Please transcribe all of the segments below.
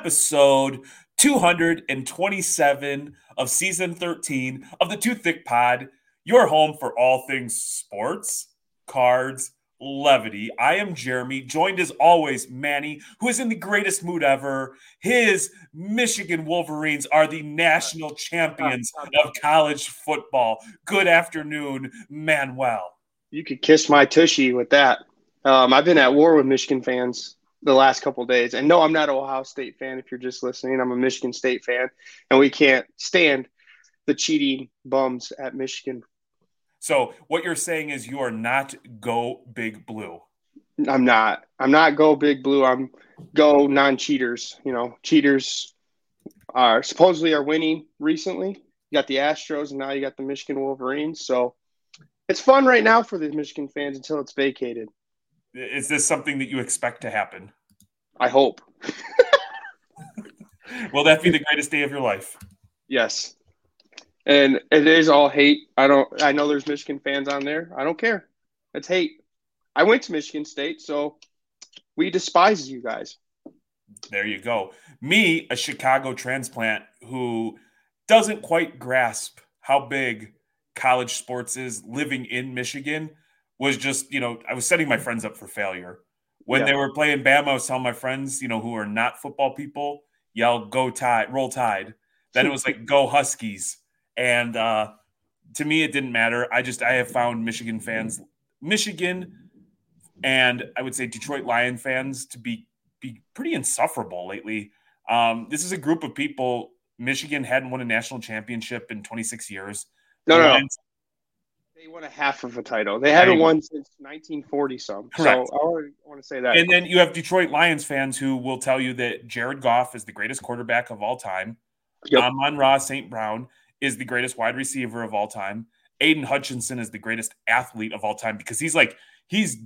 episode 227 of season 13 of the Too Thick Pod, your home for all things sports, cards, levity. I am Jeremy, joined as always, Manny, who is in the greatest mood ever. His Michigan Wolverines are the national champions of college football. Good afternoon, Manuel. You could kiss my tushy with that. Um, I've been at war with Michigan fans the last couple days. And no, I'm not an Ohio State fan. If you're just listening, I'm a Michigan State fan, and we can't stand the cheating bums at Michigan. So what you're saying is you are not go big blue. I'm not. I'm not go big blue. I'm go non-cheaters. You know, cheaters are supposedly are winning recently. You got the Astros, and now you got the Michigan Wolverines. So it's fun right now for the Michigan fans until it's vacated. Is this something that you expect to happen? I hope. Will that be the greatest day of your life? Yes. And it is all hate. I don't I know there's Michigan fans on there. I don't care. It's hate. I went to Michigan State, so we despise you guys. There you go. Me, a Chicago transplant who doesn't quite grasp how big college sports is living in Michigan was just, you know, I was setting my friends up for failure. When yeah. they were playing Bama, I was telling my friends, you know, who are not football people, yell "Go Tide, Roll Tide." Then it was like "Go Huskies," and uh, to me, it didn't matter. I just I have found Michigan fans, Michigan, and I would say Detroit Lion fans to be be pretty insufferable lately. Um, this is a group of people. Michigan hadn't won a national championship in 26 years. No, no, no. They won a half of a title. They haven't won since 1940 some. Correct. So I want to say that. And then you have Detroit Lions fans who will tell you that Jared Goff is the greatest quarterback of all time. Yep. Amon-Ra St. Brown is the greatest wide receiver of all time. Aiden Hutchinson is the greatest athlete of all time because he's like he's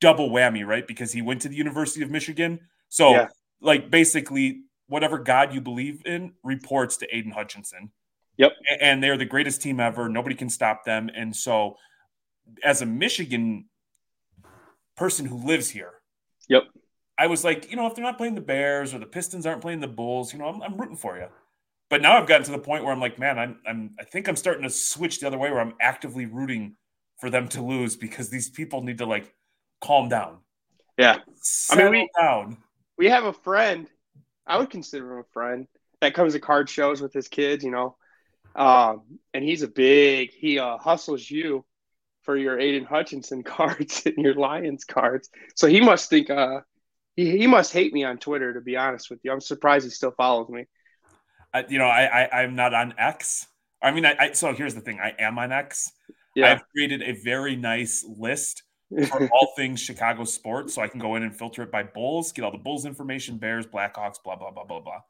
double whammy, right? Because he went to the University of Michigan. So yeah. like basically whatever God you believe in reports to Aiden Hutchinson. Yep. And they're the greatest team ever. Nobody can stop them. And so, as a Michigan person who lives here, yep. I was like, you know, if they're not playing the Bears or the Pistons aren't playing the Bulls, you know, I'm, I'm rooting for you. But now I've gotten to the point where I'm like, man, I'm, I'm, I think I'm starting to switch the other way where I'm actively rooting for them to lose because these people need to like calm down. Yeah. Settle I mean, we, down. We have a friend, I would consider him a friend, that comes to card shows with his kids, you know, um, and he's a big, he uh, hustles you for your Aiden Hutchinson cards and your Lions cards. So he must think, uh, he, he must hate me on Twitter, to be honest with you. I'm surprised he still follows me. Uh, you know, I, I, I'm not on X. I mean, I, I, so here's the thing I am on X. Yeah. I've created a very nice list for all things Chicago sports. So I can go in and filter it by Bulls, get all the Bulls information, Bears, Blackhawks, blah, blah, blah, blah, blah.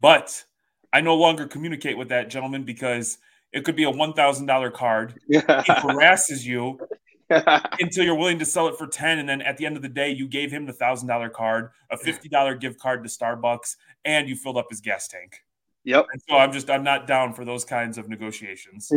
But I no longer communicate with that gentleman because it could be a one thousand dollar card. Yeah. He harasses you until you're willing to sell it for ten, and then at the end of the day, you gave him the thousand dollar card, a fifty dollar gift card to Starbucks, and you filled up his gas tank. Yep. And so I'm just I'm not down for those kinds of negotiations.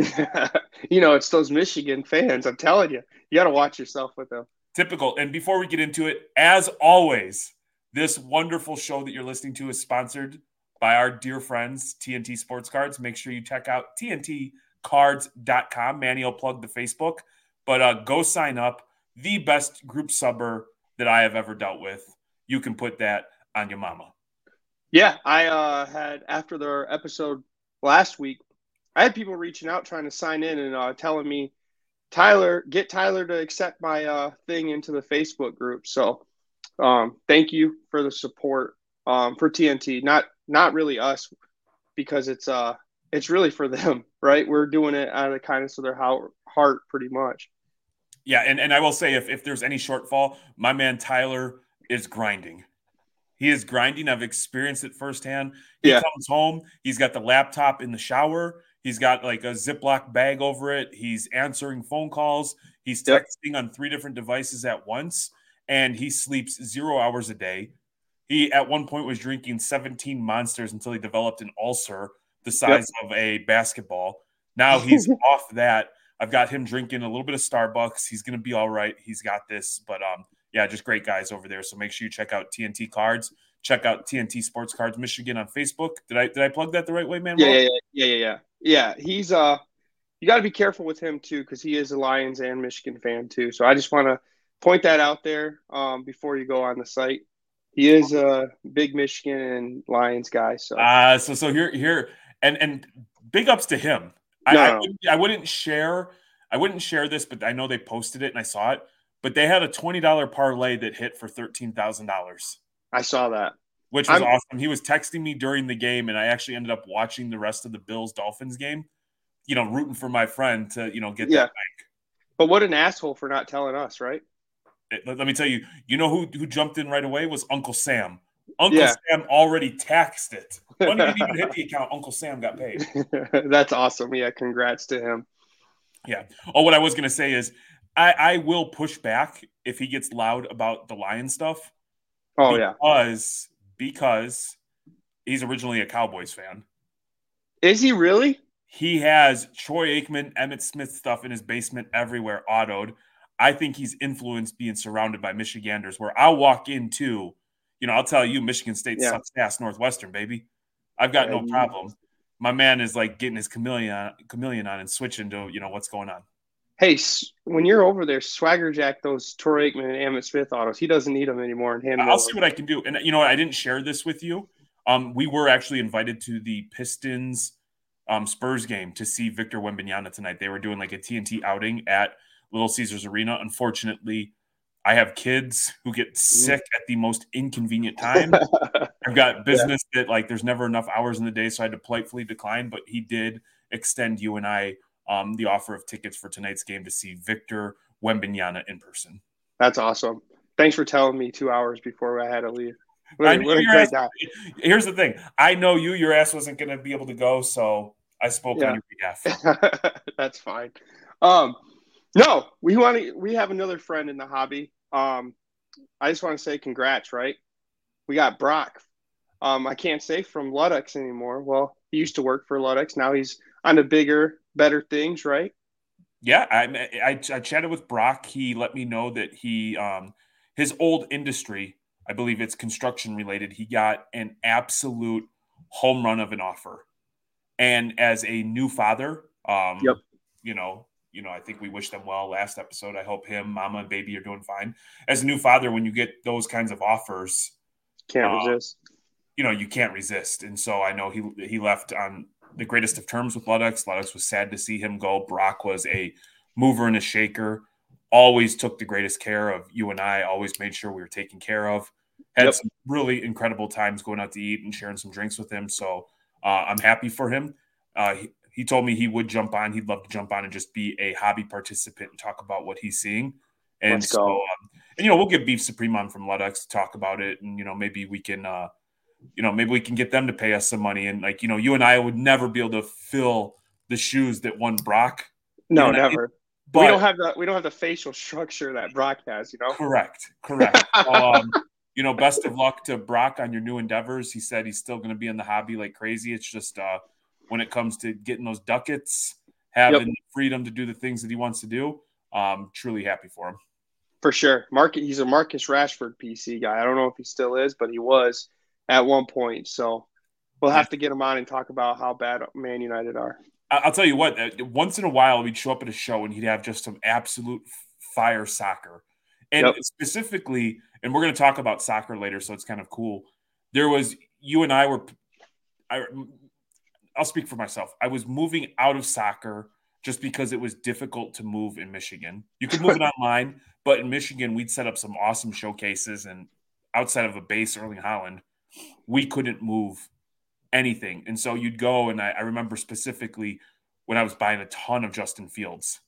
you know, it's those Michigan fans. I'm telling you, you got to watch yourself with them. Typical. And before we get into it, as always, this wonderful show that you're listening to is sponsored by our dear friends, TNT Sports Cards. Make sure you check out TNTcards.com. Manny will plug the Facebook, but uh, go sign up. The best group subber that I have ever dealt with. You can put that on your mama. Yeah, I uh, had after the episode last week, I had people reaching out trying to sign in and uh, telling me, Tyler, get Tyler to accept my uh, thing into the Facebook group. So, um, thank you for the support um, for TNT. Not not really us because it's uh it's really for them, right? We're doing it out of the kindness of their heart, pretty much. Yeah, and, and I will say if, if there's any shortfall, my man Tyler is grinding. He is grinding. I've experienced it firsthand. He yeah. comes home, he's got the laptop in the shower, he's got like a Ziploc bag over it, he's answering phone calls, he's texting yep. on three different devices at once, and he sleeps zero hours a day. He at one point was drinking 17 monsters until he developed an ulcer the size yep. of a basketball. Now he's off that. I've got him drinking a little bit of Starbucks. He's going to be all right. He's got this. But um, yeah, just great guys over there. So make sure you check out TNT Cards. Check out TNT Sports Cards Michigan on Facebook. Did I did I plug that the right way, man? Yeah, yeah, yeah, yeah, yeah. Yeah, he's uh, you got to be careful with him too because he is a Lions and Michigan fan too. So I just want to point that out there um, before you go on the site. He is a big Michigan and Lions guy. So uh so so here here and and big ups to him. I. I, wouldn't, I wouldn't share I wouldn't share this, but I know they posted it and I saw it. But they had a twenty dollar parlay that hit for thirteen thousand dollars. I saw that, which was I'm, awesome. He was texting me during the game, and I actually ended up watching the rest of the Bills Dolphins game. You know, rooting for my friend to you know get yeah. that bank. But what an asshole for not telling us, right? let, let me tell you, you know who who jumped in right away was Uncle Sam. Uncle yeah. Sam already taxed it. Money didn't even hit the account. Uncle Sam got paid. That's awesome. Yeah, congrats to him. Yeah. Oh, what I was gonna say is, I I will push back if he gets loud about the lion stuff. Oh yeah. Because because he's originally a Cowboys fan. Is he really? He has Troy Aikman, Emmitt Smith stuff in his basement everywhere, autoed. I think he's influenced being surrounded by Michiganders, where I'll walk into, you know, I'll tell you, Michigan State yeah. sucks ass Northwestern, baby. I've got no problem. My man is like getting his chameleon chameleon on and switching to, you know, what's going on. Hey, when you're over there, swagger jack those Troy Aikman and Emmitt Smith autos. He doesn't need them anymore. And hand I'll see what I can do. And you know, I didn't share this with you. Um, we were actually invited to the Pistons um, Spurs game to see Victor Wembanyama tonight. They were doing like a TNT outing at Little Caesars Arena. Unfortunately, I have kids who get mm. sick at the most inconvenient time. I've got business yeah. that like there's never enough hours in the day, so I had to politely decline. But he did extend you and I um, the offer of tickets for tonight's game to see Victor Wembanyama in person. That's awesome. Thanks for telling me two hours before I had to leave. What, what ass, here's the thing. I know you. Your ass wasn't going to be able to go, so I spoke yeah. on your behalf. That's fine. Um, no, we want to. We have another friend in the hobby. Um, I just want to say congrats. Right, we got Brock. Um, I can't say from Ludex anymore. Well, he used to work for Ludex. Now he's on a bigger, better things. Right. Yeah, I, I, I chatted with Brock. He let me know that he um, his old industry, I believe it's construction related. He got an absolute home run of an offer, and as a new father, um, yep. you know, you know, I think we wish them well last episode. I hope him, mama, and baby are doing fine. As a new father, when you get those kinds of offers, can't uh, resist. You know, you can't resist. And so I know he he left on the greatest of terms with Ludex. Ludex was sad to see him go. Brock was a mover and a shaker. Always took the greatest care of you and I. Always made sure we were taken care of. Had yep. some really incredible times going out to eat and sharing some drinks with him. So uh, I'm happy for him. Uh, he, he told me he would jump on. He'd love to jump on and just be a hobby participant and talk about what he's seeing. And so, um, and you know, we'll get Beef Supreme on from Ludex to talk about it, and you know, maybe we can, uh, you know, maybe we can get them to pay us some money. And like, you know, you and I would never be able to fill the shoes that one Brock. No, you know, never. But, we don't have the we don't have the facial structure that Brock has. You know. Correct. Correct. um, you know, best of luck to Brock on your new endeavors. He said he's still going to be in the hobby like crazy. It's just uh, when it comes to getting those ducats, having yep. freedom to do the things that he wants to do. Um, truly happy for him. For sure. Mark, he's a Marcus Rashford PC guy. I don't know if he still is, but he was at one point. So we'll have to get him on and talk about how bad Man United are. I'll tell you what, uh, once in a while, we'd show up at a show and he'd have just some absolute fire soccer. And yep. specifically, and we're going to talk about soccer later, so it's kind of cool. There was, you and I were, I, I'll speak for myself. I was moving out of soccer just because it was difficult to move in Michigan. You could move it online, but in Michigan, we'd set up some awesome showcases. And outside of a base, Erling Haaland, we couldn't move anything. And so you'd go, and I, I remember specifically when I was buying a ton of Justin Fields,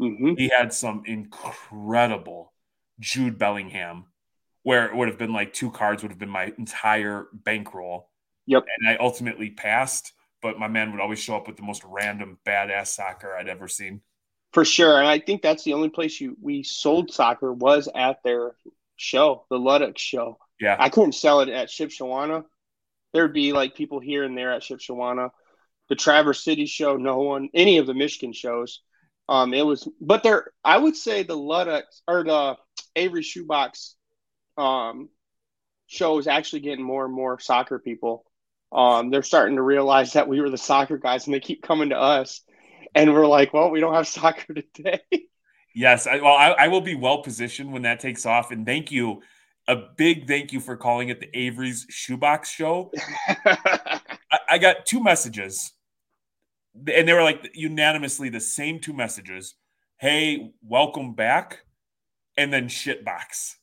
mm-hmm. he had some incredible Jude Bellingham, where it would have been like two cards would have been my entire bankroll. Yep. And I ultimately passed but my man would always show up with the most random badass soccer I'd ever seen. For sure, and I think that's the only place you we sold soccer was at their show, the Ludex show. Yeah, I couldn't sell it at Shipshewana. There'd be like people here and there at Shipshewana, the Traverse City show, no one, any of the Michigan shows. Um, it was, but there, I would say the Ludex or the Avery Shoebox um, show is actually getting more and more soccer people. Um, they're starting to realize that we were the soccer guys, and they keep coming to us, and we're like, well, we don't have soccer today. Yes, I, well, I, I will be well positioned when that takes off, and thank you a big thank you for calling it the Avery's Shoebox Show. I, I, got two messages. And they were like unanimously the same two messages. Hey welcome back. And then shitbox.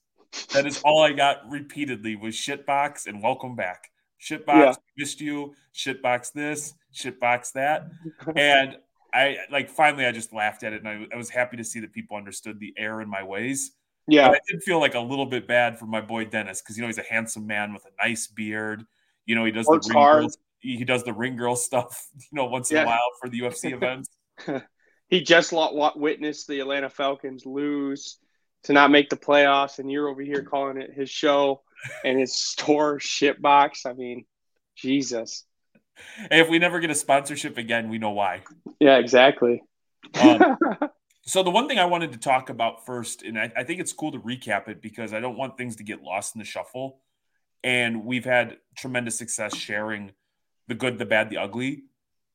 That is all i got repeatedly was shitbox and welcome back. Shitbox yeah. missed you. Shitbox this shitbox that. And i like finally i just laughed at it. And I, I was happy to see that people understood the error in my ways yeah but i did feel like a little bit bad for my boy dennis because you know he's a handsome man with a nice beard you know he does Works the hard he does the ring girl stuff, you know, once yeah. in a while for the UFC events. he just witnessed the Atlanta Falcons lose to not make the playoffs, and you're over here calling it his show and his store shit box. I mean, Jesus. Hey, if we never get a sponsorship again, we know why. Yeah, exactly. Um, so the one thing I wanted to talk about first, and I, I think it's cool to recap it because I don't want things to get lost in the shuffle. And we've had tremendous success sharing – the good, the bad, the ugly.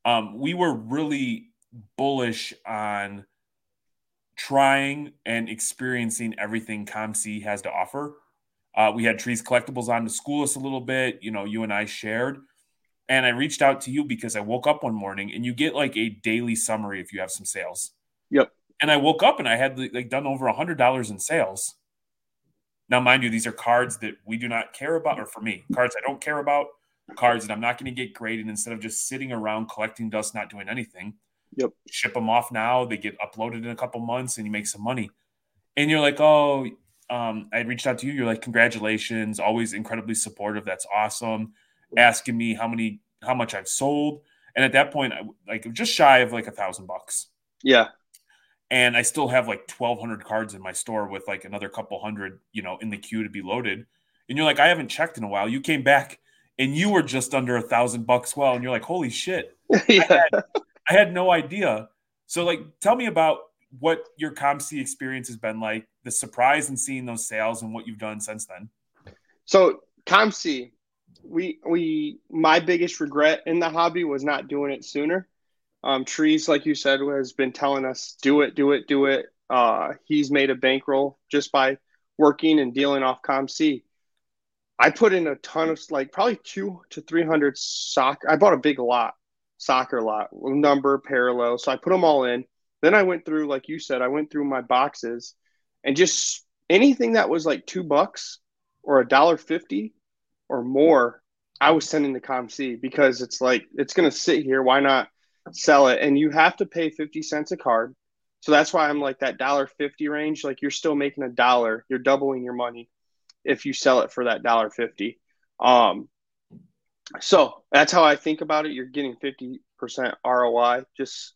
Um, we were really bullish on trying and experiencing everything COMC has to offer. Uh, we had Trees Collectibles on to school us a little bit. You know, you and I shared. And I reached out to you because I woke up one morning and you get like a daily summary if you have some sales. Yep. And I woke up and I had like done over a hundred dollars in sales. Now, mind you, these are cards that we do not care about, or for me, cards I don't care about cards that I'm not going to get graded instead of just sitting around collecting dust, not doing anything. Yep. Ship them off now. They get uploaded in a couple months and you make some money. And you're like, oh, um, I reached out to you. You're like, congratulations. Always incredibly supportive. That's awesome. Asking me how many, how much I've sold. And at that point, I, like just shy of like a thousand bucks. Yeah. And I still have like 1200 cards in my store with like another couple hundred, you know, in the queue to be loaded. And you're like, I haven't checked in a while. You came back and you were just under a thousand bucks well and you're like holy shit yeah. I, had, I, had, no idea so like tell me about what your COMC experience has been like the surprise in seeing those sales and what you've done since then so COMC we we my biggest regret in the hobby was not doing it sooner um, trees like you said has been telling us do it do it do it uh, he's made a bankroll just by working and dealing off COMC I put in a ton of like probably two to three hundred soccer. I bought a big lot, soccer lot, number parallel. So I put them all in. Then I went through, like you said, I went through my boxes, and just anything that was like two bucks or a dollar fifty or more, I was sending to COMC because it's like it's gonna sit here. Why not sell it? And you have to pay fifty cents a card. So that's why I'm like that dollar fifty range. Like you're still making a dollar. You're doubling your money if you sell it for that dollar fifty. Um, so that's how I think about it. You're getting fifty percent ROI, just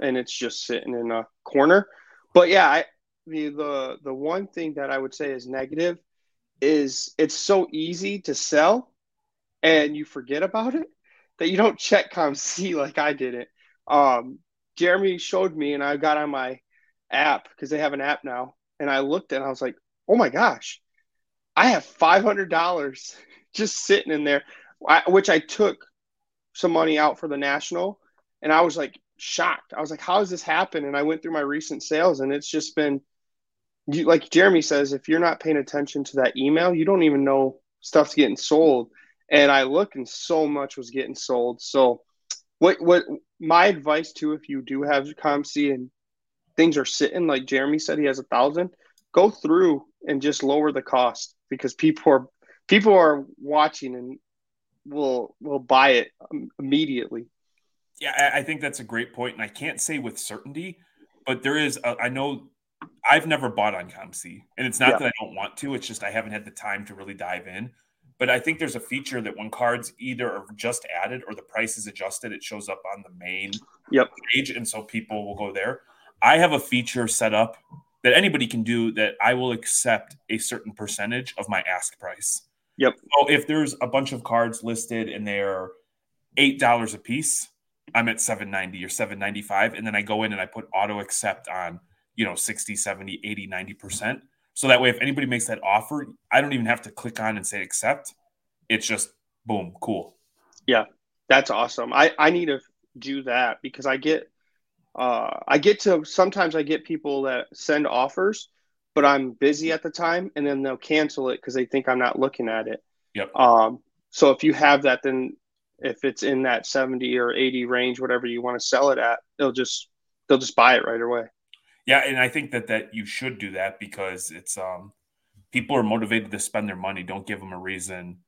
and it's just sitting in a corner. But yeah, I, the the the one thing that I would say is negative is it's so easy to sell, and you forget about it that you don't check COMC like I did it. Um, Jeremy showed me, and I got on my app because they have an app now, and I looked and I was like, oh my gosh, I have five hundred dollars just sitting in there, which I took some money out for the national, and I was like shocked. I was like, "How does this happen?" And I went through my recent sales, and it's just been, like Jeremy says, if you're not paying attention to that email, you don't even know stuff's getting sold. And I looked, and so much was getting sold. So, what what my advice too, if you do have COMC and things are sitting, like Jeremy said, he has a thousand, go through and just lower the cost because people are people are watching and will will buy it immediately. Yeah, I think that's a great point, and I can't say with certainty, but there is. A, I know I've never bought on COMC, and it's not yeah. that I don't want to. It's just I haven't had the time to really dive in. But I think there's a feature that when cards either are just added or the price is adjusted, it shows up on the main yep. page, and so people will go there. I have a feature set up that anybody can do that I will accept a certain percentage of my ask price. Yep. So if there's a bunch of cards listed and they're eight dollars a piece, I'm at 790 or 795. And then I go in and I put auto accept on, you know, 60, 70, 80, 90%. So that way, if anybody makes that offer, I don't even have to click on and say accept. It's just boom, cool. Yeah, that's awesome. I, I need to do that because I get, uh, I get to sometimes I get people that send offers, but I'm busy at the time and then they'll cancel it because they think I'm not looking at it. Yep. Um, so if you have that, then if it's in that 70 or 80 range, whatever you want to sell it at, they'll just they'll just buy it right away. Yeah, and I think that that you should do that because it's um people are motivated to spend their money. Don't give them a reason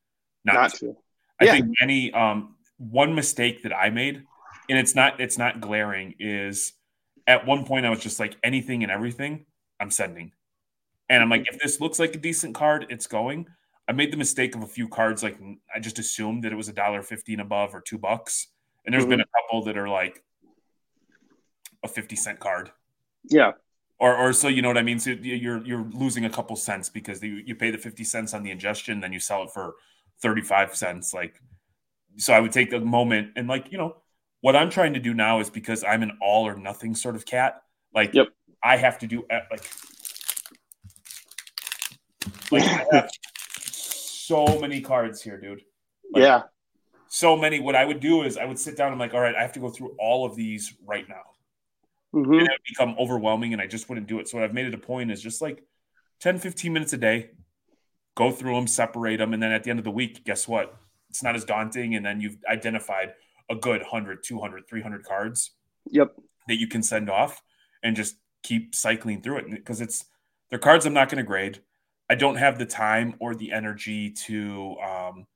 not, not to. to. I yeah. think any um one mistake that I made, and it's not it's not glaring, is at one point I was just like anything and everything I'm sending. And I'm like, if this looks like a decent card, it's going. I made the mistake of a few cards, like I just assumed that it was a dollar fifteen above or two bucks. And there's mm-hmm. been a couple that are like a 50 cent card. Yeah. Or, or so you know what I mean. So you're you're losing a couple cents because you, you pay the fifty cents on the ingestion, then you sell it for thirty five cents. Like, so I would take the moment and like you know what I'm trying to do now is because I'm an all or nothing sort of cat. Like, yep. I have to do uh, like like I have so many cards here, dude. Like, yeah. So many. What I would do is I would sit down. I'm like, all right, I have to go through all of these right now. Mm-hmm. And it would become overwhelming, and I just wouldn't do it. So what I've made it a point is just like 10, 15 minutes a day, go through them, separate them, and then at the end of the week, guess what? It's not as daunting, and then you've identified a good 100, 200, 300 cards. Yep. That you can send off and just keep cycling through it because it's they're cards I'm not going to grade. I don't have the time or the energy to um,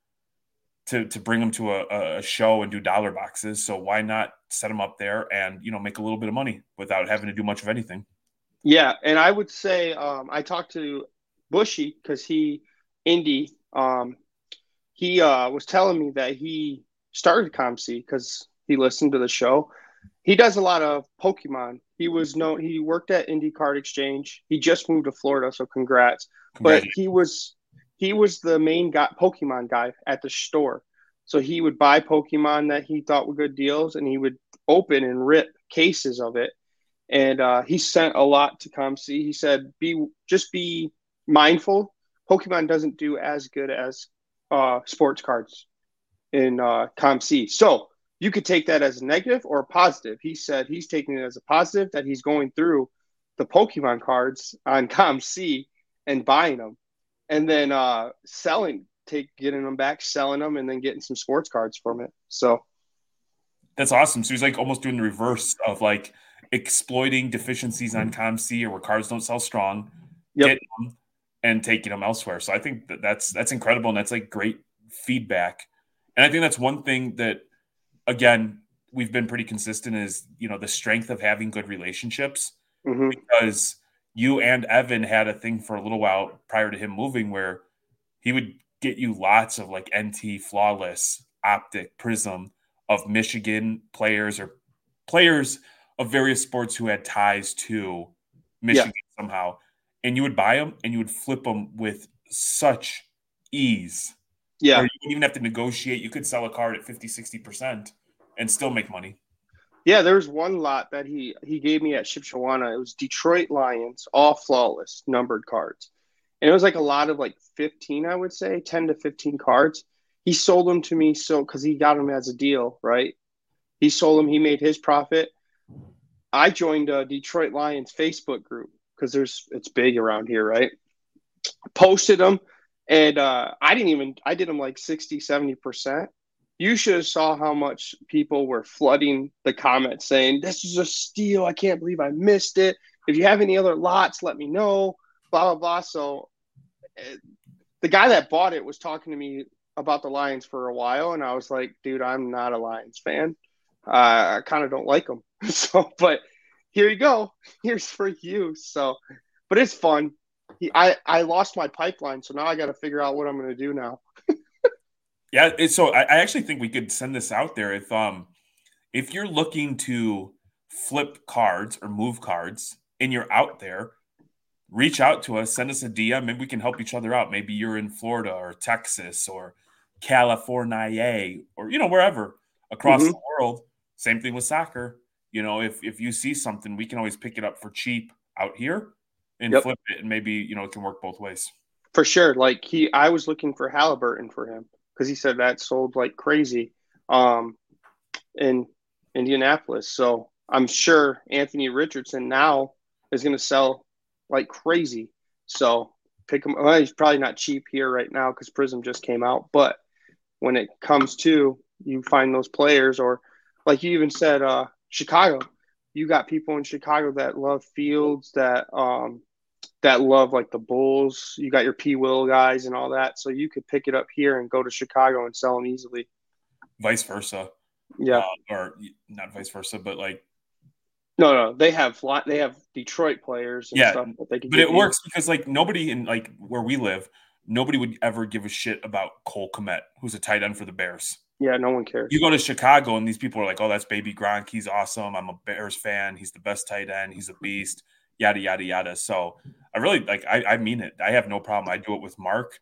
to to bring them to a, a, show and do dollar boxes. So why not set them up there and you know make a little bit of money without having to do much of anything? Yeah, and I would say um, I talked to Bushy because he Indy um, he uh, was telling me that he started COMC because he listened to the show. He does a lot of Pokemon. He was known. He worked at Indy Card Exchange. He just moved to Florida, so congrats but he was he was the main guy, Pokemon guy at the store. So he would buy Pokemon that he thought were good deals, and he would open and rip cases of it. And uh, he sent a lot to COMC. He said, "Be just be mindful. Pokemon doesn't do as good as uh, sports cards in uh, COMC. So you could take that as a negative or a positive. He said he's taking it as a positive that he's going through the Pokemon cards on COMC and buying them and then uh, selling, take getting them back, selling them, and then getting some sports cards from it. So that's awesome. So he's like almost doing the reverse of like exploiting deficiencies on COMC or where cards don't sell strong, yep. them and taking them elsewhere. So I think that that's that's incredible and that's like great feedback. And I think that's one thing that again we've been pretty consistent is you know the strength of having good relationships mm-hmm. because you and Evan had a thing for a little while prior to him moving where he would get you lots of like NT flawless optic prism of Michigan players or players of various sports who had ties to Michigan yeah. somehow. And you would buy them and you would flip them with such ease. Yeah. you wouldn't even have to negotiate. You could sell a card at 50, 60% and still make money. Yeah, there was one lot that he he gave me at Shipshewana. It was Detroit Lions, all flawless numbered cards, and it was like a lot of like fifteen, I would say, ten to fifteen cards. He sold them to me so because he got them as a deal, right? He sold them. He made his profit. I joined a Detroit Lions Facebook group because there's it's big around here, right? Posted them, and uh, I didn't even I did them like 60, 70 percent you should have saw how much people were flooding the comments saying this is a steal. I can't believe i missed it. If you have any other lots let me know blah blah blah. So uh, the guy that bought it was talking to me about the lions for a while and i was like dude i'm not a lions fan. Uh, i kind of don't like them so but here you go. Here's for you. So but it's fun. He, i i lost my pipeline so now i got to figure out what i'm going to do now yeah, so I, I actually think we could send this out there if um if you're looking to flip cards or move cards and you're out there, reach out to us, send us a DM, maybe we can help each other out. Maybe you're in Florida or Texas or California or you know wherever across mm-hmm. the world. Same thing with soccer. You know, if if you see something, we can always pick it up for cheap out here and yep. flip it, and maybe you know it can work both ways. For sure. Like he, I was looking for Halliburton for him because he said that sold like crazy um, in Indianapolis. So I'm sure Anthony Richardson now is going to sell like crazy. So pick him. Well, he's probably not cheap here right now because Prism just came out. But when it comes to you find those players, or like you even said, uh, Chicago, you got people in Chicago that love Fields, that um, that love like the Bulls. You got your P. Will guys and all that, so you could pick it up here and go to Chicago and sell them easily. Vice versa, yeah, uh, or not vice versa, but like no, no, they have lot. they have Detroit players. yeah, but it you. works because like nobody in like where we live, nobody would ever give a shit about Cole Kmet, who's a tight end for the Bears. Yeah, no one cares. You go to Chicago and these people are like, "Oh, that's Baby Gronk. He's awesome. I'm a Bears fan. He's the best tight end. He's a beast." Yada yada yada. So I really like. I, I mean it. I have no problem. I do it with Mark.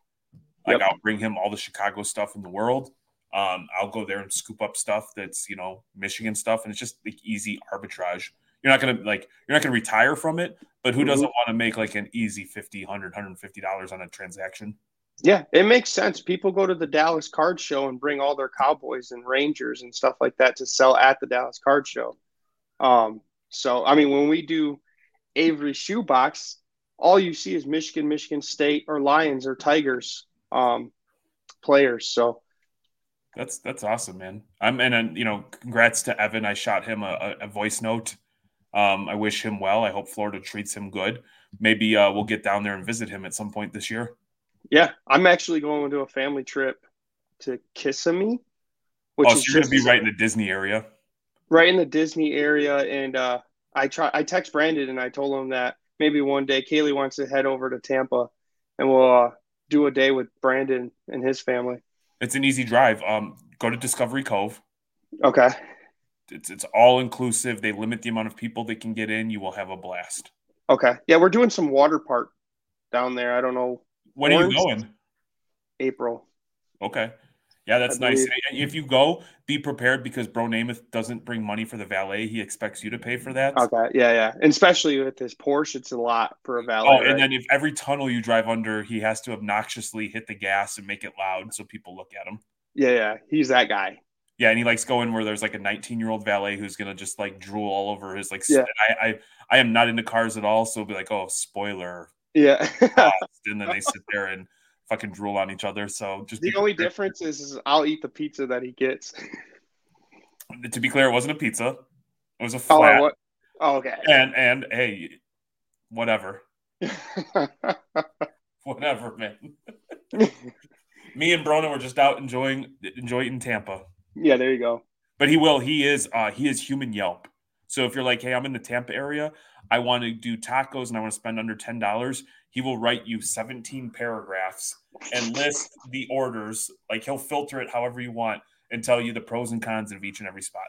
Like yep. I'll bring him all the Chicago stuff in the world. Um, I'll go there and scoop up stuff that's you know Michigan stuff, and it's just like easy arbitrage you're not going to like you're not going to retire from it but who mm-hmm. doesn't want to make like an easy 50 100 150 dollars on a transaction yeah it makes sense people go to the dallas card show and bring all their cowboys and rangers and stuff like that to sell at the dallas card show um, so i mean when we do avery shoebox all you see is michigan michigan state or lions or tigers um, players so that's that's awesome man i'm and, and you know congrats to evan i shot him a, a voice note um, I wish him well. I hope Florida treats him good. Maybe uh, we'll get down there and visit him at some point this year. Yeah, I'm actually going to a family trip to Kissimmee. Which oh, so you're going to be right in the Disney area. Right in the Disney area, and uh, I try. I text Brandon and I told him that maybe one day Kaylee wants to head over to Tampa, and we'll uh, do a day with Brandon and his family. It's an easy drive. Um, go to Discovery Cove. Okay it's it's all inclusive. They limit the amount of people that can get in. You will have a blast. Okay. Yeah, we're doing some water park down there. I don't know. When are you going? April. Okay. Yeah, that's I nice. Believe. If you go, be prepared because Bro Namath doesn't bring money for the valet. He expects you to pay for that. Okay. Yeah, yeah. And especially with this Porsche, it's a lot for a oh, valet. Oh, and right? then if every tunnel you drive under, he has to obnoxiously hit the gas and make it loud so people look at him. Yeah, yeah. He's that guy. Yeah, and he likes going where there's like a 19 year old valet who's gonna just like drool all over his like. Yeah. I, I I am not into cars at all, so be like, oh, spoiler. Yeah. and then they sit there and fucking drool on each other. So just the only difference is, is I'll eat the pizza that he gets. to be clear, it wasn't a pizza. It was a oh, flat. Oh, what? oh okay. And and hey, whatever. whatever, man. Me and Brona were just out enjoying enjoying Tampa. Yeah, there you go. But he will. He is. Uh, he is human Yelp. So if you're like, hey, I'm in the Tampa area, I want to do tacos and I want to spend under ten dollars, he will write you 17 paragraphs and list the orders. Like he'll filter it however you want and tell you the pros and cons of each and every spot.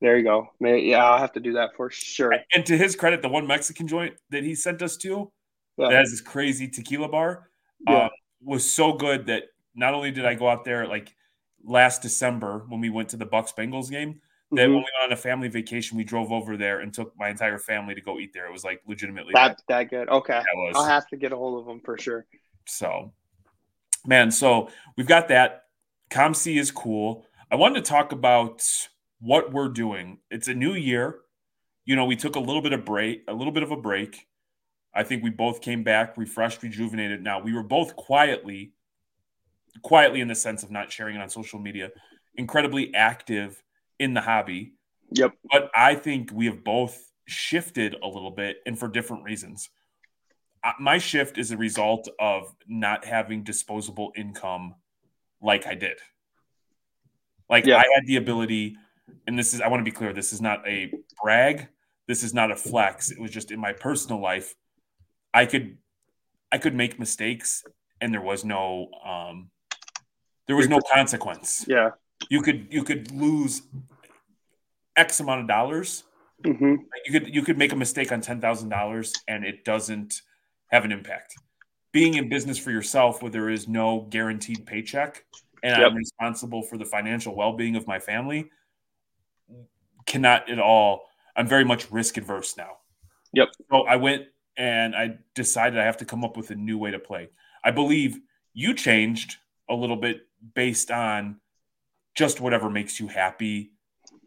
There you go. Yeah, I'll have to do that for sure. And to his credit, the one Mexican joint that he sent us to yeah. that has this crazy tequila bar yeah. um, was so good that not only did I go out there like last December when we went to the Bucks Bengals game. That mm-hmm. when we went on a family vacation, we drove over there and took my entire family to go eat there. It was like legitimately that that good. Okay, I'll have to get a hold of them for sure. So, man, so we've got that. ComC is cool. I wanted to talk about what we're doing. It's a new year. You know, we took a little bit of break, a little bit of a break. I think we both came back refreshed, rejuvenated. Now we were both quietly quietly in the sense of not sharing it on social media, incredibly active in the hobby. Yep. But I think we have both shifted a little bit and for different reasons. My shift is a result of not having disposable income like I did. Like yeah. I had the ability, and this is, I want to be clear, this is not a brag. This is not a flex. It was just in my personal life. I could, I could make mistakes and there was no, um, there was no consequence. Yeah. You could you could lose X amount of dollars. Mm-hmm. You could you could make a mistake on ten thousand dollars and it doesn't have an impact. Being in business for yourself, where there is no guaranteed paycheck, and yep. I'm responsible for the financial well being of my family, cannot at all. I'm very much risk adverse now. Yep. So I went and I decided I have to come up with a new way to play. I believe you changed a little bit based on just whatever makes you happy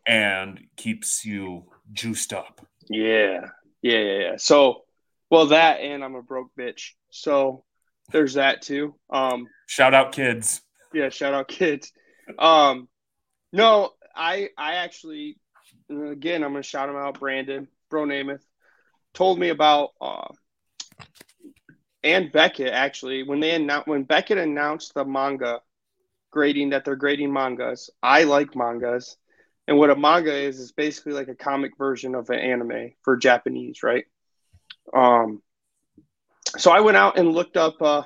and keeps you juiced up. Yeah. Yeah, yeah, yeah. So, well, that and I'm a broke bitch. So there's that too. Um, shout out kids. Yeah, shout out kids. Um, no, I I actually again I'm gonna shout him out. Brandon Bro Namath told me about uh, and Beckett actually when they announced when Beckett announced the manga grading that they're grading mangas. I like mangas. And what a manga is is basically like a comic version of an anime for Japanese, right? Um, so I went out and looked up uh,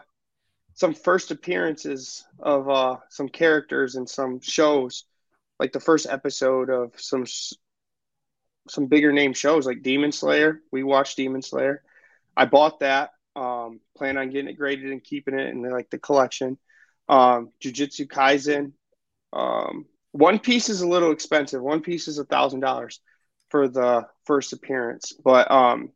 some first appearances of uh, some characters in some shows, like the first episode of some some bigger name shows like Demon Slayer. We watched Demon Slayer. I bought that. Um, plan on getting it graded and keeping it in like the collection. Um, Jujutsu Kaisen. Um, one Piece is a little expensive. One Piece is a thousand dollars for the first appearance, but um,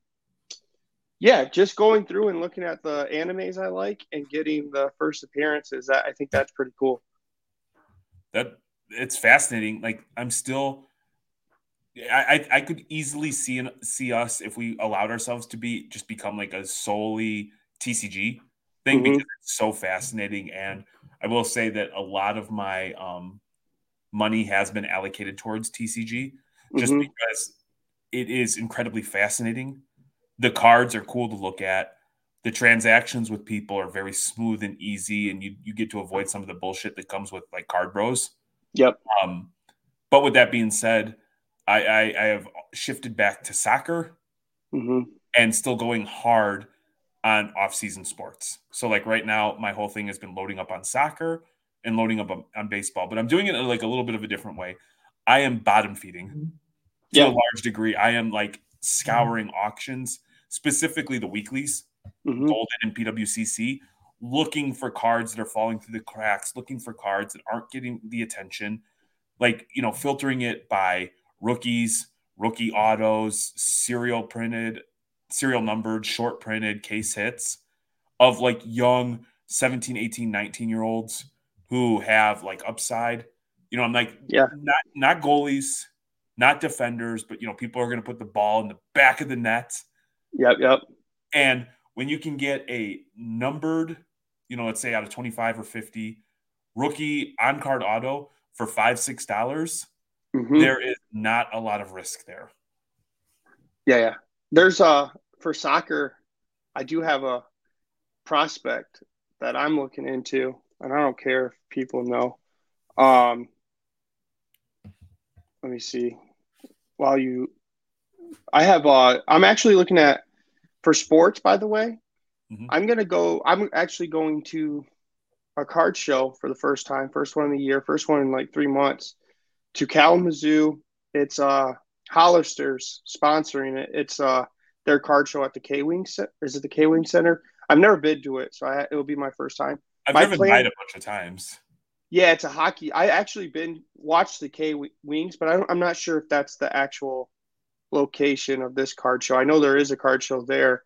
yeah, just going through and looking at the animes I like and getting the first appearances. That I think that's pretty cool. That it's fascinating. Like I'm still, I I, could easily see see us if we allowed ourselves to be just become like a solely TCG thing mm-hmm. because it's so fascinating. And I will say that a lot of my um money has been allocated towards TCG just mm-hmm. because it is incredibly fascinating. The cards are cool to look at. The transactions with people are very smooth and easy, and you, you get to avoid some of the bullshit that comes with like card bros. Yep. Um, but with that being said, I, I, I have shifted back to soccer mm-hmm. and still going hard on off-season sports. So like right now, my whole thing has been loading up on soccer and loading up on, on baseball, but I'm doing it like a little bit of a different way. I am bottom feeding mm-hmm. to yeah. a large degree. I am like scouring mm-hmm. auctions, specifically the weeklies, mm-hmm. Goldin and PWCC, looking for cards that are falling through the cracks, looking for cards that aren't getting the attention, like, you know, filtering it by rookies, rookie autos, serial printed, serial numbered, short printed case hits of like young 17, 18, 19 year olds who have like upside. You know, I'm like, yeah, not not goalies, not defenders, but you know, people are going to put the ball in the back of the net. Yep, yep. And when you can get a numbered, you know, let's say out of 25 or 50 rookie on card auto for five, six dollars, mm-hmm. there is not a lot of risk there. Yeah, yeah. There's a for soccer, I do have a prospect that I'm looking into and I don't care if people know. Um, let me see. While you, I have. Uh, I'm actually looking at for sports. By the way, mm-hmm. I'm gonna go. I'm actually going to a card show for the first time, first one of the year, first one in like three months, to Kalamazoo. It's uh Hollister's sponsoring it. It's uh their card show at the K Wing. Is it the K Wing Center? I've never been to it, so I, it will be my first time. I've My plan, by it a bunch of times. Yeah, it's a hockey. I actually been watched the K Wings, but I am not sure if that's the actual location of this card show. I know there is a card show there,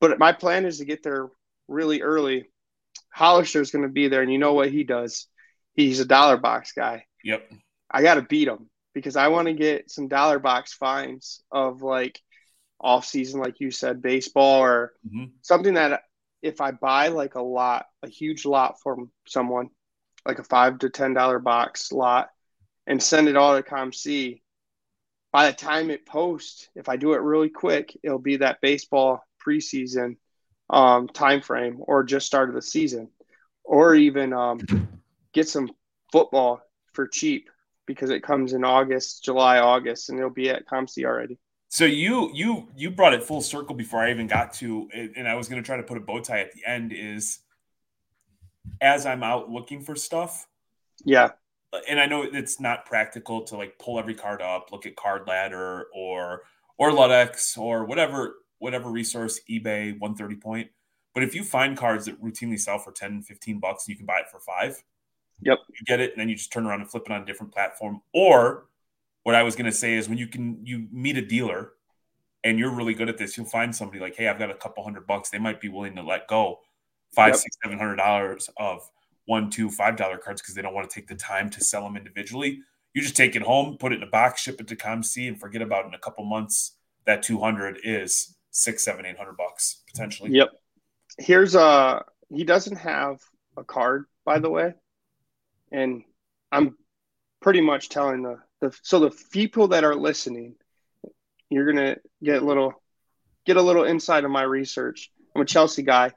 but my plan is to get there really early. Hollister is going to be there, and you know what he does? He's a dollar box guy. Yep. I got to beat him because I want to get some dollar box finds of like off season, like you said, baseball or mm-hmm. something that if I buy like a lot, a huge lot from someone, like a five to ten dollar box lot, and send it all to COMC, by the time it posts, if I do it really quick, it'll be that baseball preseason um, time frame or just start of the season, or even um, get some football for cheap because it comes in August, July, August, and it'll be at COMC already. So you you you brought it full circle before I even got to and I was going to try to put a bow tie at the end is as I'm out looking for stuff. Yeah. And I know it's not practical to like pull every card up, look at card ladder or or Ludex or whatever whatever resource eBay 130 point. But if you find cards that routinely sell for 10, 15 bucks, you can buy it for 5. Yep. You get it and then you just turn around and flip it on a different platform or what I was going to say is when you can you meet a dealer and you're really good at this, you'll find somebody like, hey, I've got a couple hundred bucks. They might be willing to let go five, yep. six, seven hundred dollars of one, two, five dollar cards because they don't want to take the time to sell them individually. You just take it home, put it in a box, ship it to ComC, and forget about it in a couple months. That two hundred is six, seven, eight hundred bucks potentially. Yep. Here's a he doesn't have a card, by the way, and I'm pretty much telling the the so the people that are listening, you're gonna get a little get a little insight of my research. I'm a Chelsea guy.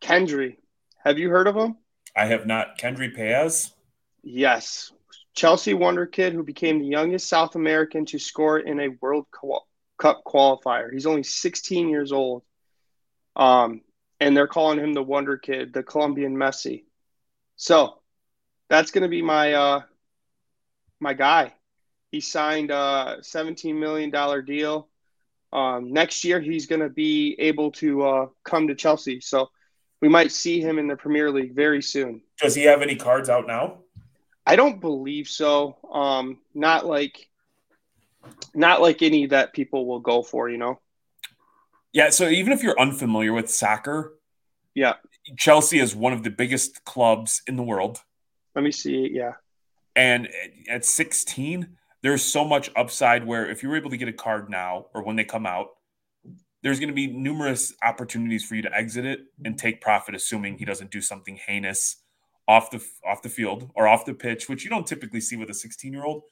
Kendry, have you heard of him? I have not. Kendry Páez? Yes. Chelsea Wonder Kid, who became the youngest South American to score in a World Cup qualifier. He's only 16 years old. Um, and they're calling him the Wonder Kid, the Colombian Messi. So that's going to be my uh, my guy. He signed a 17 million dollar deal. Um, next year, he's going to be able to uh, come to Chelsea. So we might see him in the Premier League very soon. Does he have any cards out now? I don't believe so. Um, not like, not like any that people will go for. You know. Yeah. So even if you're unfamiliar with soccer, yeah, Chelsea is one of the biggest clubs in the world. Let me see. Yeah. And at 16, there's so much upside where if you're able to get a card now or when they come out, there's going to be numerous opportunities for you to exit it and take profit, assuming he doesn't do something heinous off the off the field or off the pitch, which you don't typically see with a 16 year old.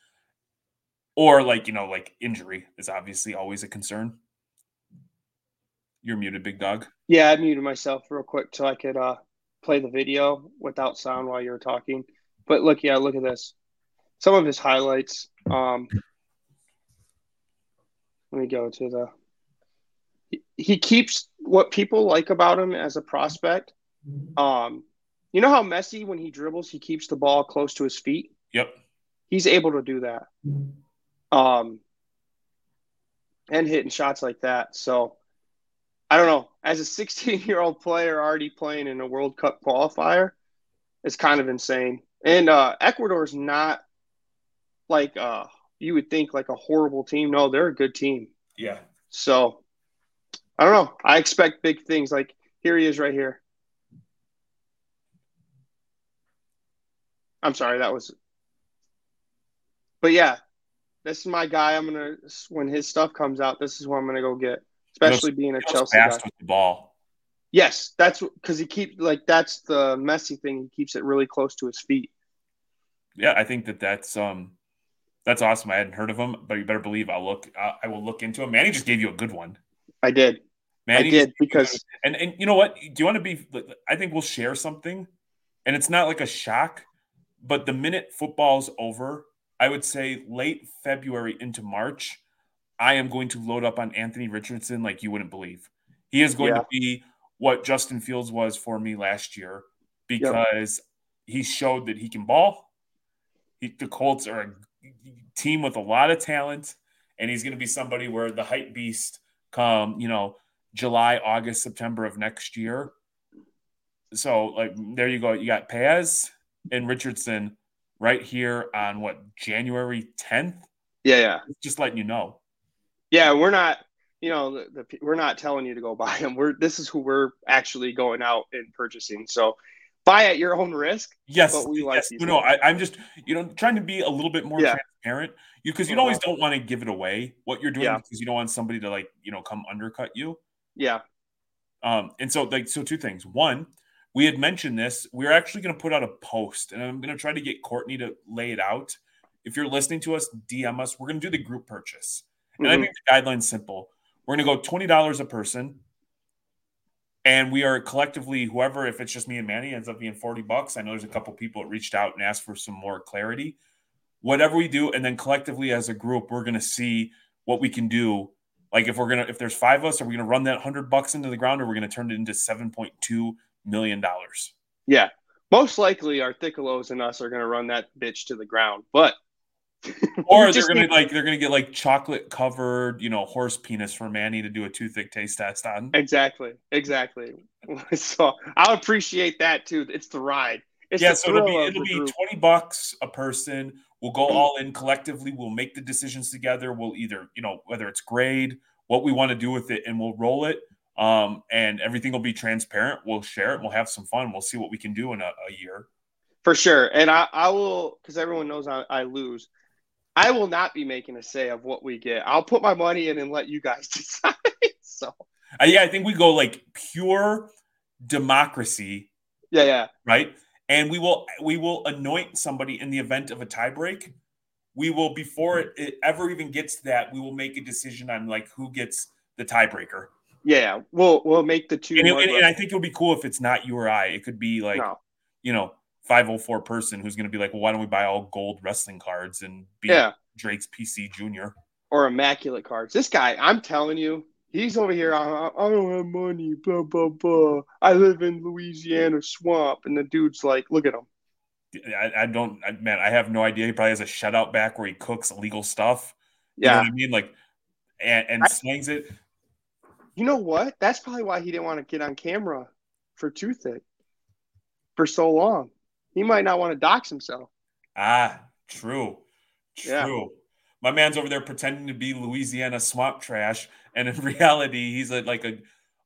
Or like you know, like injury is obviously always a concern. You're muted, big dog. Yeah, I muted myself real quick so I could uh, play the video without sound while you were talking. But look, yeah, look at this. Some of his highlights. Um, let me go to the he keeps what people like about him as a prospect. Um, you know how Messi, when he dribbles, he keeps the ball close to his feet. Yep, he's able to do that. Um, and hitting shots like that. So I don't know. As a 16 year old player already playing in a World Cup qualifier, it's kind of insane. And uh, Ecuador's not like uh, you would think like a horrible team. No, they're a good team. Yeah. So I don't know. I expect big things. Like here he is right here. I'm sorry, that was. But yeah, this is my guy. I'm gonna when his stuff comes out. This is what I'm gonna go get. Especially being a Chelsea fast guy. with the ball. Yes, that's because he keeps like that's the Messi thing. He keeps it really close to his feet. Yeah, I think that that's um that's awesome. I hadn't heard of him, but you better believe I'll look. Uh, I will look into him. Manny just gave you a good one. I did. Manny I did because and and you know what? Do you want to be? I think we'll share something, and it's not like a shock, but the minute football's over, I would say late February into March, I am going to load up on Anthony Richardson like you wouldn't believe. He is going yeah. to be what Justin Fields was for me last year because yep. he showed that he can ball. He, the Colts are a team with a lot of talent, and he's going to be somebody where the hype beast come, you know, July, August, September of next year. So, like, there you go. You got Páez and Richardson right here on what January 10th. Yeah, yeah. Just letting you know. Yeah, we're not. You know, the, the, we're not telling you to go buy them. We're this is who we're actually going out and purchasing. So buy at your own risk. Yes, but we like yes. No, no, I, am just you know trying to be a little bit more yeah. transparent. You because you uh-huh. always don't want to give it away what you're doing yeah. because you don't want somebody to like you know come undercut you. Yeah. Um, and so like so two things. One, we had mentioned this. We're actually going to put out a post, and I'm going to try to get Courtney to lay it out. If you're listening to us, DM us. We're going to do the group purchase, and mm-hmm. I think the guideline's simple. We're going to go twenty dollars a person and we are collectively whoever if it's just me and manny ends up being 40 bucks. I know there's a couple people that reached out and asked for some more clarity. Whatever we do and then collectively as a group we're going to see what we can do. Like if we're gonna if there's five of us are we gonna run that 100 bucks into the ground or we're gonna turn it into 7.2 million dollars? Yeah. Most likely our Thiccalos and us are gonna run that bitch to the ground but or they're gonna need... like they're gonna get like chocolate covered, you know, horse penis for Manny to do a toothpick taste test on. Exactly, exactly. so I'll appreciate that too. It's the ride. It's yeah, so it'll be it'll be group. twenty bucks a person. We'll go all in collectively. We'll make the decisions together. We'll either, you know, whether it's grade, what we want to do with it, and we'll roll it. Um, and everything will be transparent. We'll share it. We'll have some fun. We'll see what we can do in a, a year. For sure. And I, I will, because everyone knows I, I lose. I will not be making a say of what we get. I'll put my money in and let you guys decide. so, uh, yeah, I think we go like pure democracy. Yeah, yeah. Right. And we will we will anoint somebody in the event of a tiebreak. We will before it, it ever even gets to that, we will make a decision on like who gets the tiebreaker. Yeah, we'll we'll make the two. And, it, and, and I think it'll be cool if it's not you or I. It could be like, no. you know, 504 person who's going to be like, well, why don't we buy all gold wrestling cards and be yeah. Drake's PC Junior or immaculate cards? This guy, I'm telling you, he's over here. I, I don't have money. Blah blah blah. I live in Louisiana swamp, and the dude's like, look at him. I, I don't, I, man. I have no idea. He probably has a shutout back where he cooks illegal stuff. You yeah, I mean, like, and, and I, slings it. You know what? That's probably why he didn't want to get on camera for Tooth It for so long he might not want to dox himself. Ah, true. True. Yeah. My man's over there pretending to be Louisiana swamp trash, and in reality, he's a, like a,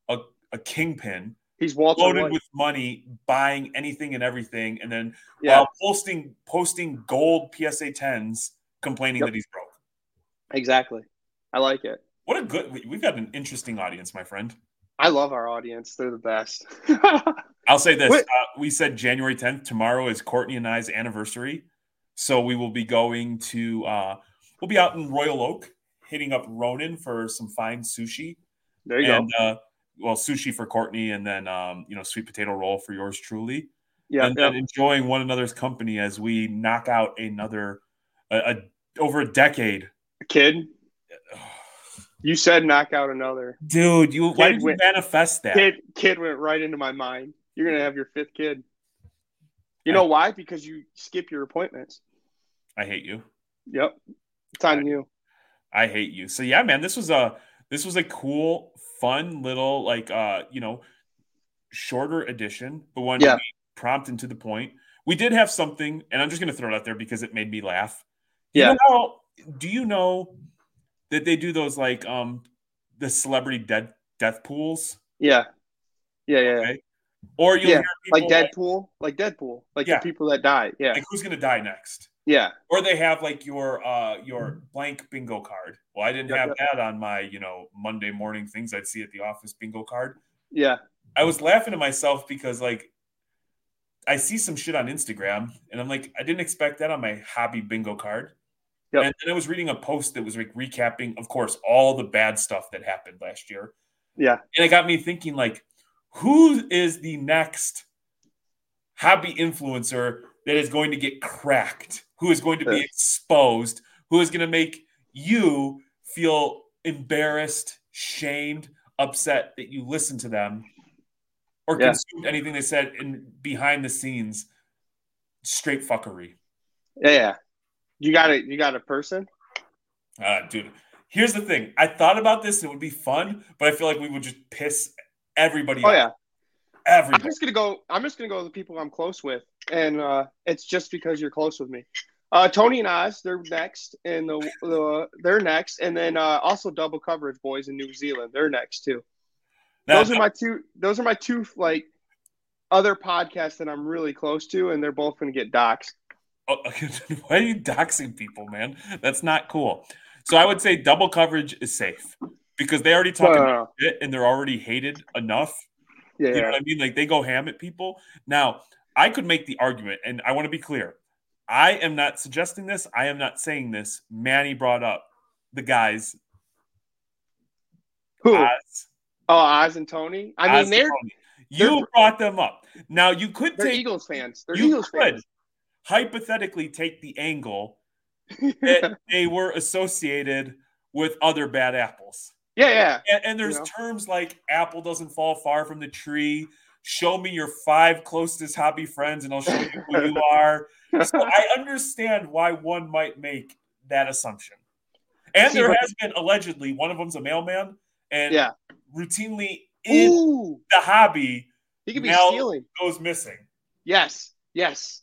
a, a kingpin. He's Walter loaded White. with money, buying anything and everything, and then yeah. while posting posting gold PSA tens, complaining yep. that he's broke. Exactly. I like it. What a good. We've got an interesting audience, my friend. I love our audience. They're the best. I'll say this: uh, we said January 10th. Tomorrow is Courtney and I's anniversary, so we will be going to. Uh, we'll be out in Royal Oak, hitting up Ronin for some fine sushi. There you and, go. Uh, well, sushi for Courtney, and then um, you know, sweet potato roll for yours truly. Yeah, and then enjoying one another's company as we knock out another a, a over a decade. Kid. You said knock out another. Dude, you kid why did you went, manifest that? Kid kid went right into my mind. You're gonna have your fifth kid. You know why? Because you skip your appointments. I hate you. Yep. It's on I, you. I hate you. So yeah, man, this was a this was a cool, fun little like uh, you know, shorter edition, but one yeah. prompt and to the point. We did have something, and I'm just gonna throw it out there because it made me laugh. Yeah. You know, do you know that they do those like um the celebrity dead death pools. Yeah. Yeah, yeah. Okay? Or you yeah, like Deadpool, like, like Deadpool, like yeah. the people that die. Yeah. Like who's gonna die next? Yeah. Or they have like your uh your blank bingo card. Well, I didn't have that on my, you know, Monday morning things I'd see at the office bingo card. Yeah. I was laughing to myself because like I see some shit on Instagram and I'm like, I didn't expect that on my hobby bingo card. Yep. And then I was reading a post that was like recapping, of course, all the bad stuff that happened last year. Yeah. And it got me thinking, like, who is the next hobby influencer that is going to get cracked? Who is going to be exposed? Who is going to make you feel embarrassed, shamed, upset that you listened to them or yeah. consumed anything they said in behind the scenes? Straight fuckery. Yeah, yeah. You got a you got a person? Uh, dude, here's the thing. I thought about this. It would be fun, but I feel like we would just piss everybody. Oh off. yeah, everybody. I'm just gonna go. I'm just gonna go with the people I'm close with, and uh, it's just because you're close with me. Uh, Tony and Oz, they're next, and the, the they're next, and then uh, also double coverage boys in New Zealand, they're next too. Now, those are my two. Those are my two like other podcasts that I'm really close to, and they're both going to get doxxed. Oh, why are you doxing people, man? That's not cool. So I would say double coverage is safe because they already talk about it and they're already hated enough. Yeah, you know what I mean? Like they go ham at people. Now, I could make the argument, and I want to be clear. I am not suggesting this. I am not saying this. Manny brought up the guys. Who? Oz. Oh, Oz and Tony. I Oz mean, they're, you they're, brought them up. Now you could they're take Eagles fans. They're Eagles could, fans hypothetically take the angle that they were associated with other bad apples. Yeah, yeah. And, and there's you know? terms like apple doesn't fall far from the tree. Show me your five closest hobby friends and I'll show you who you are. So I understand why one might make that assumption. And there has been allegedly one of them's a mailman and yeah. routinely in Ooh. the hobby he could be stealing goes missing. Yes, yes.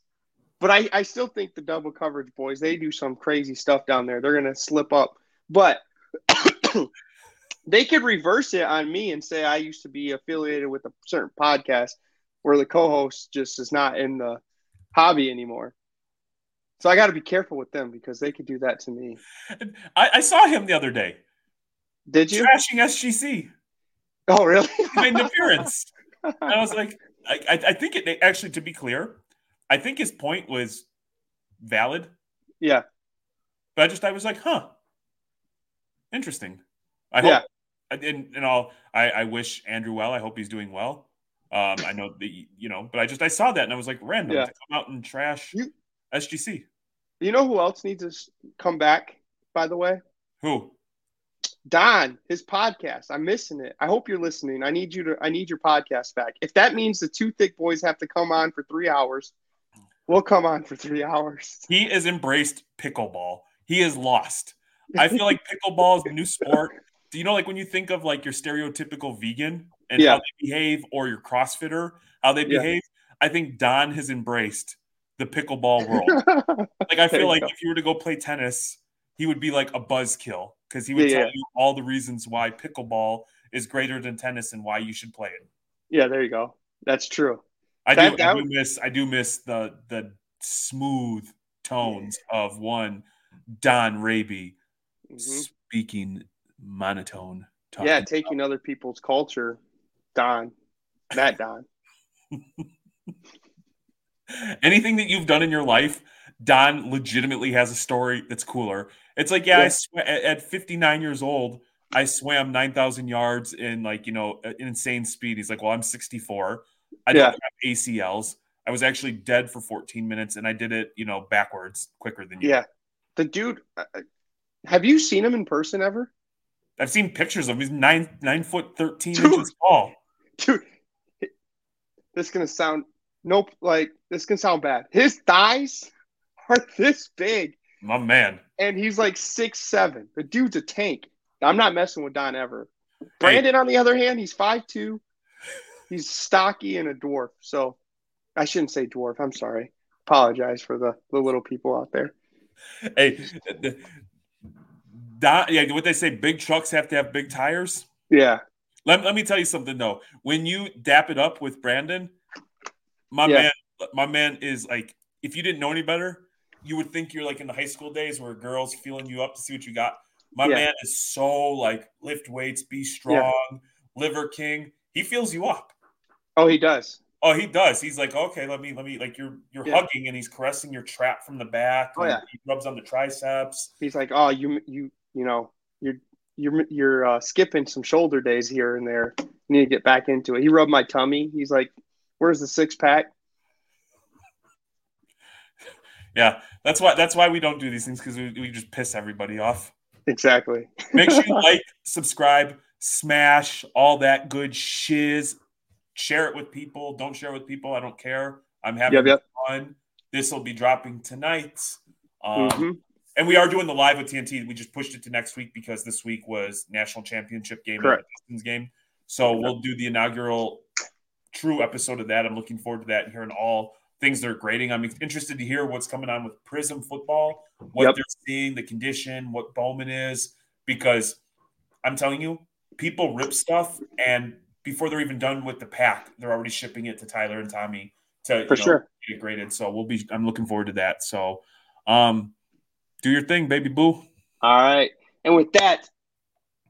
But I, I still think the double coverage boys, they do some crazy stuff down there. They're going to slip up. But they could reverse it on me and say I used to be affiliated with a certain podcast where the co host just is not in the hobby anymore. So I got to be careful with them because they could do that to me. I, I saw him the other day. Did you? Trashing SGC. Oh, really? made an appearance. I was like, I, I think it actually, to be clear, I think his point was valid. Yeah. But I just, I was like, huh, interesting. I hope, yeah. and, and all, I, I wish Andrew well. I hope he's doing well. Um, I know the, you know, but I just, I saw that and I was like, random yeah. to come out and trash you, SGC. You know who else needs to come back, by the way? Who? Don, his podcast. I'm missing it. I hope you're listening. I need you to I need your podcast back. If that means the two thick boys have to come on for three hours, we'll come on for three hours. He has embraced pickleball. He is lost. I feel like pickleball is a new sport. Do you know like when you think of like your stereotypical vegan and yeah. how they behave or your CrossFitter, how they behave? Yeah. I think Don has embraced the pickleball world. like I feel like go. if you were to go play tennis, he would be like a buzzkill because he would yeah, tell you all the reasons why pickleball is greater than tennis and why you should play it. Yeah, there you go. That's true. I do. I do miss. I do miss the the smooth tones of one Don Raby mm-hmm. speaking monotone. Yeah, taking about. other people's culture. Don, that Don. Anything that you've done in your life, Don legitimately has a story that's cooler. It's like, yeah, yeah. I sw- at 59 years old, I swam 9,000 yards in like, you know, insane speed. He's like, well, I'm 64. I don't have ACLs. I was actually dead for 14 minutes and I did it, you know, backwards quicker than you. Yeah. The dude, uh, uh, have you seen him in person ever? I've seen pictures of him. He's nine, nine foot, 13 dude, inches tall. Dude, this is going to sound, nope, like, this can sound bad. His thighs are this big. My man. And he's like six seven. The dude's a tank. I'm not messing with Don ever. Brandon, hey. on the other hand, he's five two. He's stocky and a dwarf. So I shouldn't say dwarf. I'm sorry. Apologize for the, the little people out there. Hey, Don, yeah, what they say, big trucks have to have big tires. Yeah. Let, let me tell you something though. When you dap it up with Brandon, my yeah. man, my man is like, if you didn't know any better, you would think you're like in the high school days where girls feeling you up to see what you got. My yeah. man is so like lift weights, be strong, yeah. liver king. He feels you up. Oh, he does. Oh, he does. He's like, okay, let me, let me, like you're, you're yeah. hugging, and he's caressing your trap from the back. Oh yeah. He rubs on the triceps. He's like, oh, you, you, you know, you're, you're, you're uh, skipping some shoulder days here and there. You need to get back into it. He rubbed my tummy. He's like, where's the six pack? Yeah, that's why that's why we don't do these things because we, we just piss everybody off. Exactly. Make sure you like, subscribe, smash all that good shiz. Share it with people. Don't share it with people. I don't care. I'm having yep, yep. fun. This will be dropping tonight. Um, mm-hmm. And we are doing the live with TNT. We just pushed it to next week because this week was national championship game, Correct. Game. So we'll do the inaugural true episode of that. I'm looking forward to that and hearing all things they're grading. I'm interested to hear what's coming on with Prizm football, what yep. they're seeing, the condition, what Bowman is, because I'm telling you, people rip stuff, and before they're even done with the pack, they're already shipping it to Tyler and Tommy to for know, sure get it graded. So we'll be. I'm looking forward to that. So, um, do your thing, baby boo. All right, and with that,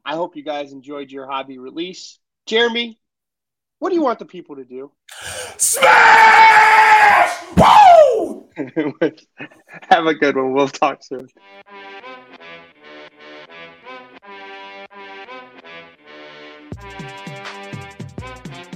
I hope you guys enjoyed your hobby release, Jeremy. What do you want the people to do? Smash! Woo! Have a good one. We'll talk soon.